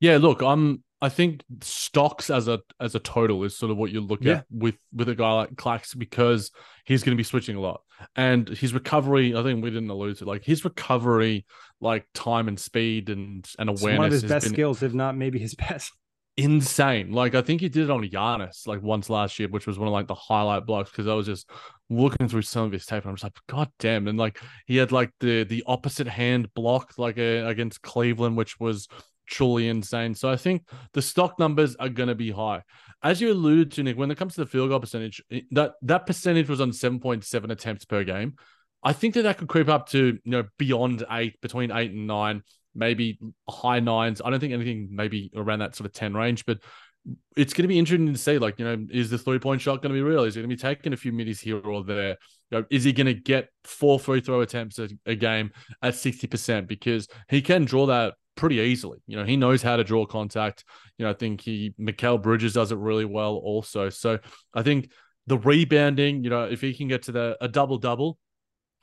S2: Yeah, look, I'm I think stocks as a as a total is sort of what you look yeah. at with with a guy like Clax because he's going to be switching a lot, and his recovery. I think we didn't allude to like his recovery, like time and speed and and awareness. It's one of
S1: his best skills, if not maybe his best.
S2: Insane. Like I think he did it on Giannis like once last year, which was one of like the highlight blocks because I was just looking through some of his tape and I'm just like, God damn! And like he had like the the opposite hand block like a, against Cleveland, which was truly insane. So I think the stock numbers are going to be high. As you alluded to, Nick, when it comes to the field goal percentage, that that percentage was on 7.7 attempts per game. I think that that could creep up to you know beyond eight, between eight and nine, maybe high nines. I don't think anything maybe around that sort of 10 range, but it's going to be interesting to see, like, you know, is the three point shot going to be real? Is he going to be taking a few middies here or there? You know, is he going to get four free throw attempts a, a game at 60%? Because he can draw that pretty easily. You know, he knows how to draw contact. You know, I think he Mikal Bridges does it really well also. So I think the rebounding, you know, if he can get to the a double double,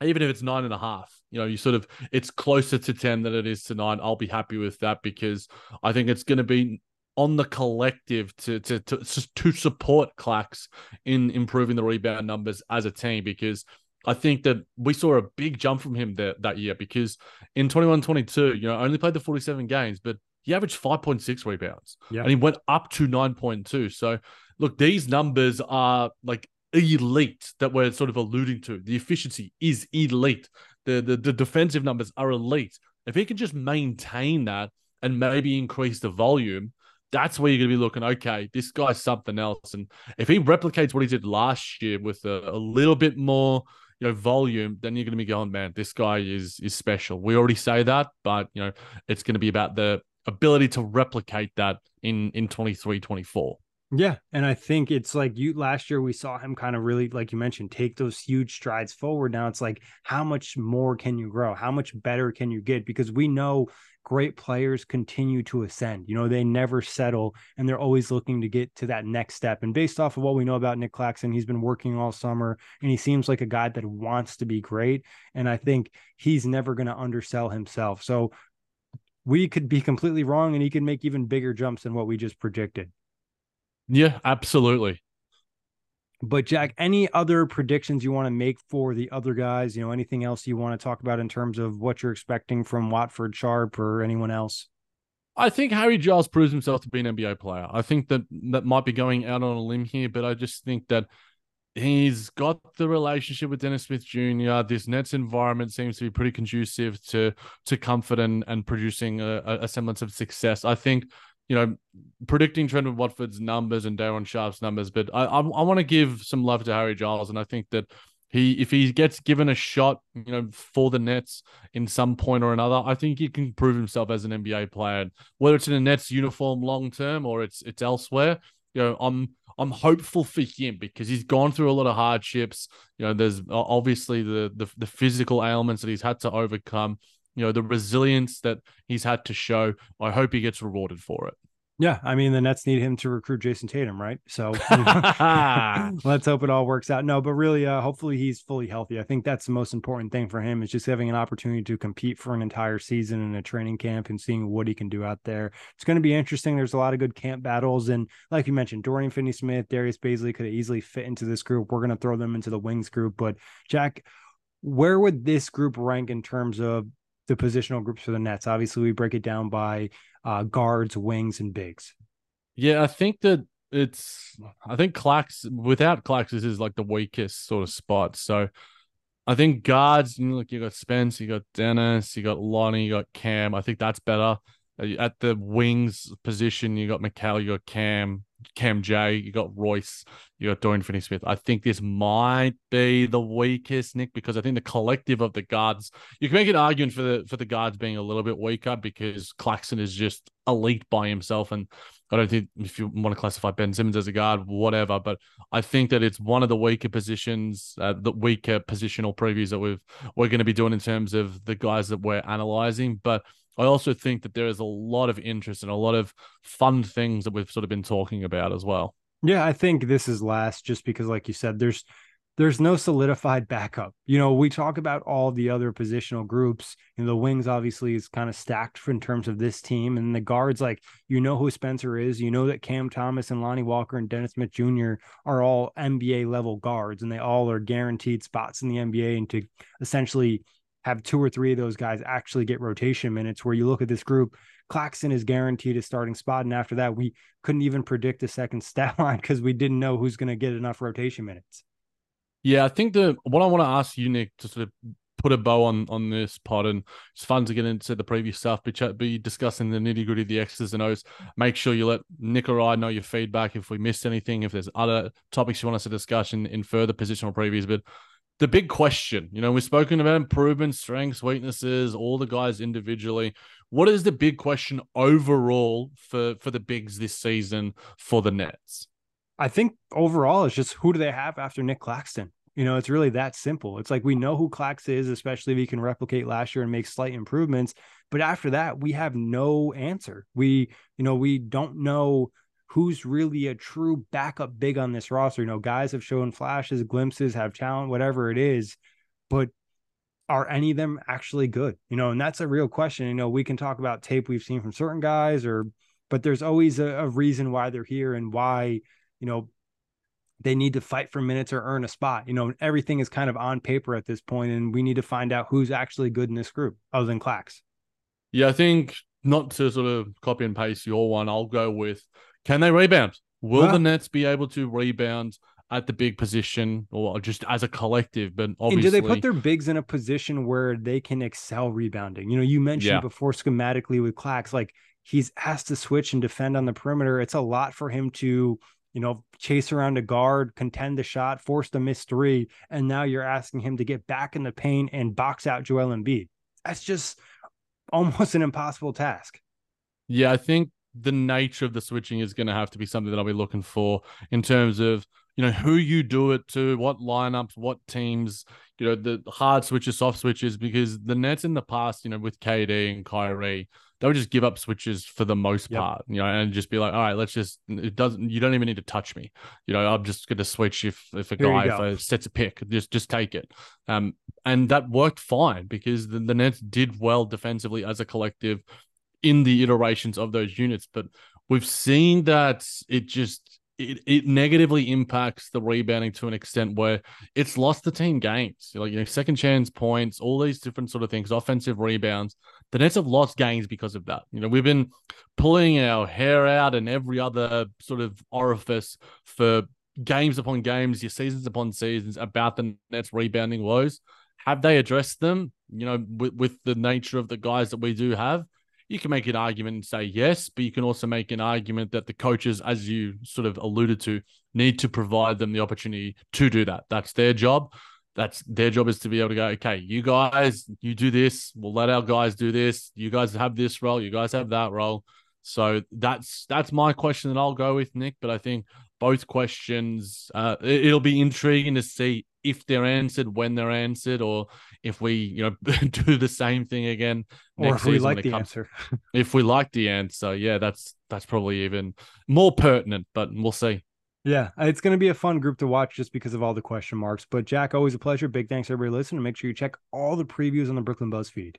S2: even if it's nine and a half, you know, you sort of it's closer to 10 than it is to nine. I'll be happy with that because I think it's going to be on the collective to to to to support Clax in improving the rebound numbers as a team because I think that we saw a big jump from him that, that year because in 21 22, you know, only played the 47 games, but he averaged 5.6 rebounds yeah. and he went up to 9.2. So, look, these numbers are like elite that we're sort of alluding to. The efficiency is elite. The, the the defensive numbers are elite. If he can just maintain that and maybe increase the volume, that's where you're going to be looking. Okay, this guy's something else. And if he replicates what he did last year with a, a little bit more, you know, volume, then you're going to be going, man, this guy is is special. We already say that, but you know, it's going to be about the ability to replicate that in in 23, 24.
S1: Yeah. And I think it's like you last year we saw him kind of really, like you mentioned, take those huge strides forward. Now it's like, how much more can you grow? How much better can you get? Because we know great players continue to ascend. You know, they never settle and they're always looking to get to that next step. And based off of what we know about Nic Claxton, he's been working all summer and he seems like a guy that wants to be great. And I think he's never going to undersell himself. So we could be completely wrong and he could make even bigger jumps than what we just predicted.
S2: Yeah, absolutely.
S1: But Jac, any other predictions you want to make for the other guys? You know, anything else you want to talk about in terms of what you're expecting from Watford Sharpe or anyone else?
S2: I think Harry Giles proves himself to be an NBA player. I think that that might be going out on a limb here, but I just think that he's got the relationship with Dennis Smith Jr. This Nets environment seems to be pretty conducive to to comfort and and producing a, a semblance of success. I think you know, predicting Trent Watford's numbers and Day'Ron Sharpe's numbers, but I I, I want to give some love to Harry Giles, and I think that he if he gets given a shot, you know, for the Nets in some point or another, I think he can prove himself as an NBA player. Whether it's in a Nets uniform long term or it's it's elsewhere, you know, I'm I'm hopeful for him because he's gone through a lot of hardships. You know, there's obviously the the, the physical ailments that he's had to overcome you know the resilience that he's had to show. I hope he gets rewarded for it.
S1: Yeah, I mean the Nets need him to recruit Jayson Tatum, right? So let's hope it all works out. No, but really, uh, hopefully he's fully healthy. I think that's the most important thing for him is just having an opportunity to compete for an entire season in a training camp and seeing what he can do out there. It's going to be interesting. There's a lot of good camp battles, and like you mentioned, Dorian Finney-Smith, Darius Bazley could easily fit into this group. We're going to throw them into the wings group, but Jac, where would this group rank in terms of the positional groups for the Nets. Obviously, we break it down by uh, guards, wings, and bigs.
S2: Yeah, I think that it's. I think Clax without Clax, is like the weakest sort of spot. So I think guards. You know, like you got Spence, you got Dennis, you got Lonnie, you got Cam. I think that's better. Uh, at the wings position, you got Mikal, you got Cam, Cam J, you got Royce, you got Dorian Finney Smith. I think this might be the weakest, Nick, because I think the collective of the guards, you can make an argument for the for the guards being a little bit weaker because Claxton is just elite by himself. And I don't think if you want to classify Ben Simmons as a guard, whatever, but I think that it's one of the weaker positions, uh, the weaker positional previews that we've we're going to be doing in terms of the guys that we're analyzing. But I also think that there is a lot of interest and a lot of fun things that we've sort of been talking about as well.
S1: Yeah, I think this is last just because, like you said, there's there's no solidified backup. You know, we talk about all the other positional groups. Know, the wings obviously is kind of stacked in terms of this team, and the guards, like you know who Spencer is. You know that Cam Thomas and Lonnie Walker and Dennis Smith Jr. are all NBA level guards, and they all are guaranteed spots in the NBA, and to essentially have two or three of those guys actually get rotation minutes. Where you look at this group, Claxton is guaranteed a starting spot, and after that, we couldn't even predict a second stat line because we didn't know who's going to get enough rotation minutes.
S2: Yeah, I think the what I want to ask you, Nick, to sort of put a bow on on this pod, and it's fun to get into the previous stuff, but be discussing the nitty gritty, the X's and O's. Make sure you let Nick or I know your feedback if we missed anything, if there's other topics you want us to discuss in, in further positional previews. But the big question. You know, we've spoken about improvements, strengths, weaknesses, all the guys individually. What is the big question overall for for the bigs this season for the Nets?
S1: I think overall it's just who do they have after Nic Claxton? You know, it's really that simple. It's like we know who Clax is, especially if he can replicate last year and make slight improvements. But after that, we have no answer. We, you know, we don't know who's really a true backup big on this roster. You know, guys have shown flashes, glimpses, have talent, whatever it is, but are any of them actually good? You know, and that's a real question. You know, we can talk about tape we've seen from certain guys, or but there's always a, a reason why they're here and why, you know, they need to fight for minutes or earn a spot. You know, everything is kind of on paper at this point, and we need to find out who's actually good in this group, other than Clax.
S2: Yeah, I think not to sort of copy and paste your one, I'll go with can they rebound? Will the Nets be able to rebound at the big position or just as a collective. But obviously,
S1: and do they put their bigs in a position where they can excel rebounding? You know, you mentioned yeah. before schematically with Clax, like he's asked to switch and defend on the perimeter. It's a lot for him to, you know, chase around a guard, contend the shot, force the miss three, and now you're asking him to get back in the paint and box out Joel Embiid. That's just almost an impossible task.
S2: Yeah, I think the nature of the switching is going to have to be something that I'll be looking for in terms of you know who you do it to, what lineups, what teams, you know the hard switches, soft switches. Because the Nets in the past, you know, with KD and Kyrie, they would just give up switches for the most yep. part, you know, and just be like, all right, let's just it doesn't you don't even need to touch me. You know, I'm just gonna switch if if a guy if a sets a pick, just just take it. Um and that worked fine because the, the Nets did well defensively as a collective in the iterations of those units. But we've seen that it just it, it negatively impacts the rebounding to an extent where it's lost the team games. Like, you know, second chance points, all these different sort of things, offensive rebounds. The Nets have lost games because of that. You know, we've been pulling our hair out and every other sort of orifice for games upon games, your seasons upon seasons about the Nets rebounding woes. Have they addressed them? You know, with, with the nature of the guys that we do have, you can make an argument and say yes, but you can also make an argument that the coaches, as you sort of alluded to, need to provide them the opportunity to do that. That's their job. That's their job is to be able to go, okay, you guys, you do this. We'll let our guys do this. You guys have this role. You guys have that role. So that's that's my question that I'll go with, Nick. But I think both questions, uh, it'll be intriguing to see if they're answered, when they're answered, or if we, you know, do the same thing again. Next week.
S1: Or if we like the comes, answer.
S2: if we like the answer, yeah, that's that's probably even more pertinent. But we'll see.
S1: Yeah, it's going to be a fun group to watch just because of all the question marks. But Jac, always a pleasure. Big thanks everybody listening. Make sure you check all the previews on the Brooklyn Buzz feed.